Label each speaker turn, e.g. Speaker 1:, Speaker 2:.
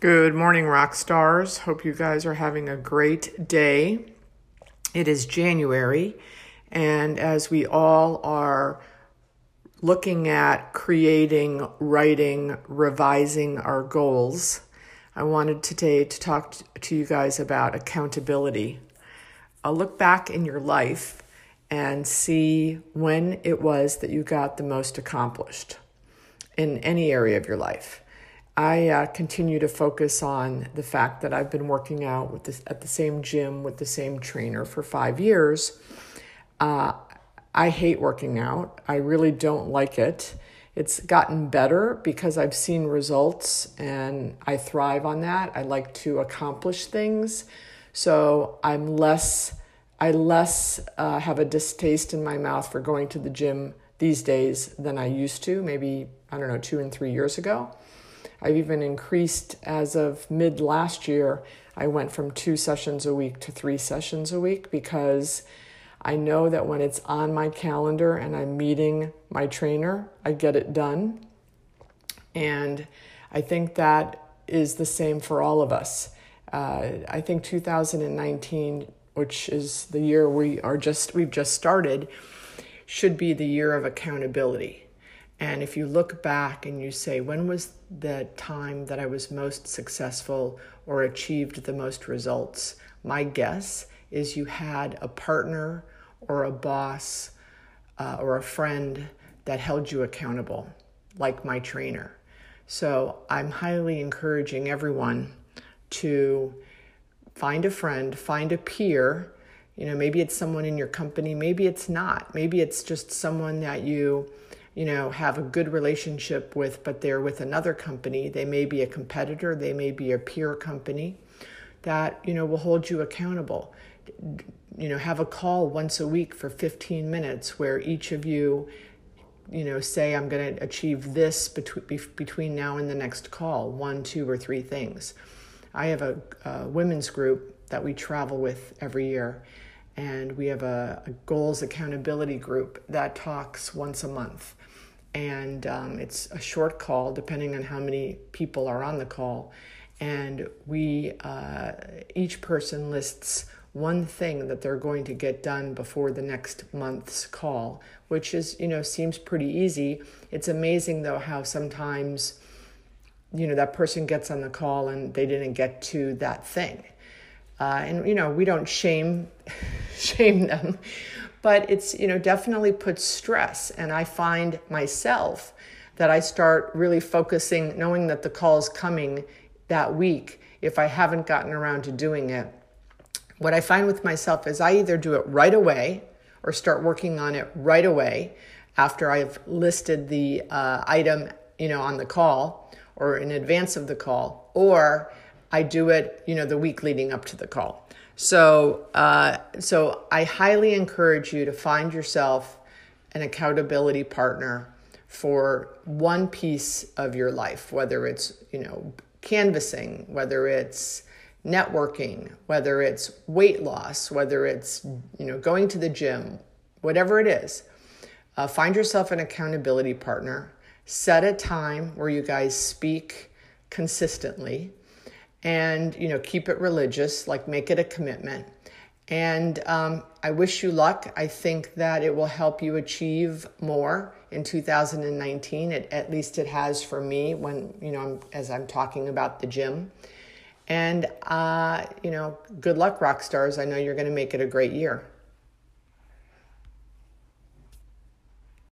Speaker 1: Good morning, rock stars. Hope you guys are having a great day. It is January, and as we all are looking at creating, writing, revising our goals, I wanted today to talk to you guys about accountability. I'll look back in your life and see when it was that you got the most accomplished in any area of your life. I uh, continue to focus on the fact that I've been working out with this, at the same gym with the same trainer for five years. Uh, I hate working out. I really don't like it. It's gotten better because I've seen results and I thrive on that. I like to accomplish things. So I'm less, I less uh, have a distaste in my mouth for going to the gym these days than I used to, maybe, I don't know, two and three years ago. I've even increased as of mid last year. I went from two sessions a week to three sessions a week because I know that when it's on my calendar and I'm meeting my trainer, I get it done. And I think that is the same for all of us. Uh, I think 2019, which is the year we are just we've just started, should be the year of accountability. And if you look back and you say, when was the time that I was most successful or achieved the most results? My guess is you had a partner or a boss uh, or a friend that held you accountable, like my trainer. So I'm highly encouraging everyone to find a friend, find a peer. You know, maybe it's someone in your company, maybe it's not. Maybe it's just someone that you you know, have a good relationship with, but they're with another company. They may be a competitor, they may be a peer company that, you know, will hold you accountable. You know, have a call once a week for 15 minutes where each of you, you know, say, I'm going to achieve this between, between now and the next call one, two, or three things. I have a, a women's group that we travel with every year, and we have a, a goals accountability group that talks once a month and um, it's a short call depending on how many people are on the call. And we uh, each person lists one thing that they're going to get done before the next month's call which is you know seems pretty easy. It's amazing though how sometimes you know that person gets on the call and they didn't get to that thing. Uh, and you know we don't shame shame them but it's you know definitely puts stress. And i find myself that i start really focusing knowing that the call is coming that week if i haven't gotten around to doing it. What i find with myself is i either do it right away or start working on it right away after i've listed the uh, item you know on the call or in advance of the call or i do it you know the week leading up to the call so, uh, so I highly encourage you to find yourself an accountability partner for one piece of your life, whether it's you know canvassing, whether it's networking, whether it's weight loss, whether it's you know going to the gym, whatever it is. Uh, find yourself an accountability partner. Set a time where you guys speak consistently and you know keep it religious like make it a commitment. And um, i wish you luck. I think that it will help you achieve more in 2019 it, at least it has for me when you know I'm, as i'm talking about the gym. And uh, you know good luck rock stars. I know you're going to make it a great year